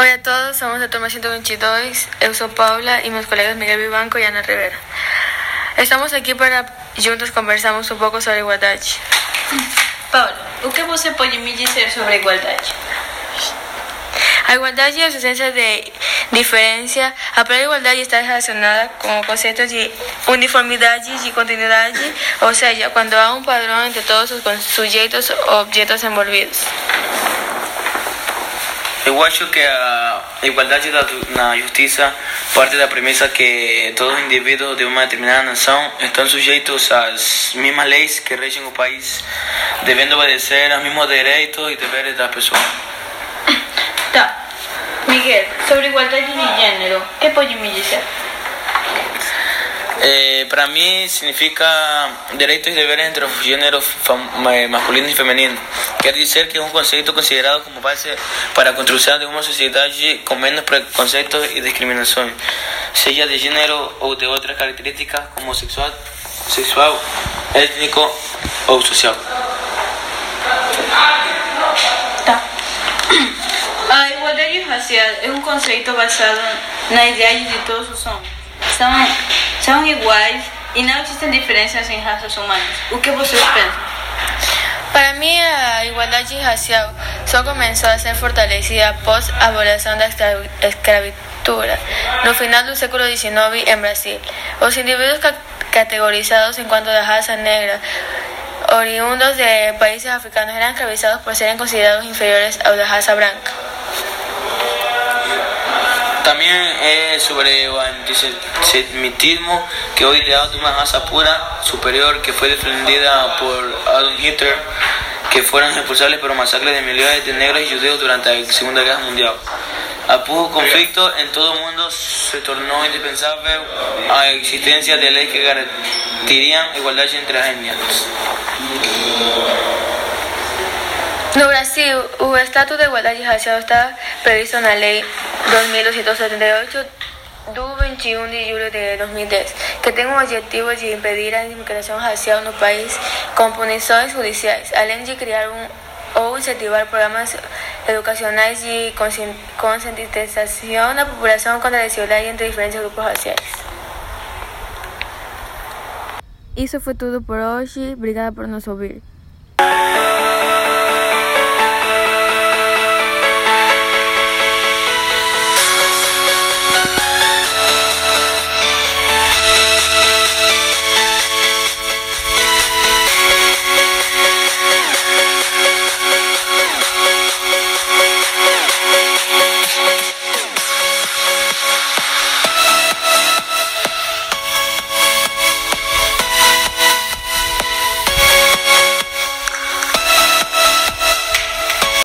Hola a todos, somos la turma 122, eu sou Paula y mis colegas Miguel Vivanco y Ana Rivera. Estamos aqui para juntos conversarmos um pouco sobre igualdade. Paula, o que você pode me dizer sobre a igualdade? A igualdade é a ausência de diferença. A palavra igualdade está relacionada com o conceito de uniformidade e de continuidade, ou seja, quando há um padrão entre todos os sujeitos ou objetos envolvidos. Eu acho que a igualdade da, na justiça parte da premissa que todos os indivíduos de uma determinada nação estão sujeitos às mesmas leis que regem o país, devendo obedecer aos mesmos direitos e deveres das pessoas. Tá. Miguel, sobre igualdade de gênero, que pode me dizer? Eh, para mí significa derechos y deberes entre los géneros eh, masculino y femenino. Quiere decir que es un concepto considerado como base para la construcción de una sociedad con menos preconceptos y discriminación, sea de género o de otras características como sexual, sexual étnico o social. A igualdade racial é um conceito basado na ideia de que todos os homens são, iguais e não existem diferenças em raças humanas. O que vocês pensam? Para mí, a igualdade racial só começou a ser fortalecida após a abolição da escra- escravatura no final do século XIX em Brasil. Os indivíduos ca- categorizados enquanto da raça negra, oriundos de países africanos, eran escravizados por serem considerados inferiores aos da raça branca. También es sobre el antisemitismo que hoy le da una raza pura superior que fue defendida por Adolf Hitler, que fueron responsables por masacres de millones de negros y judeos durante la Segunda Guerra Mundial. A poco conflicto en todo el mundo se tornó indispensable la existencia de leyes que garantirían igualdad entre las etnias. No Brasil, o Estatuto de Igualdade Racial está previsto na Lei 2278 do 21 de julho de 2010, que tem o objetivo de impedir a discriminação racial no país com punições judiciais, além de criar um ou incentivar programas educacionais de conscien- conscientização da população contra a desigualdade entre diferentes grupos raciais. Isso foi tudo por hoje. Obrigada por nos ouvir.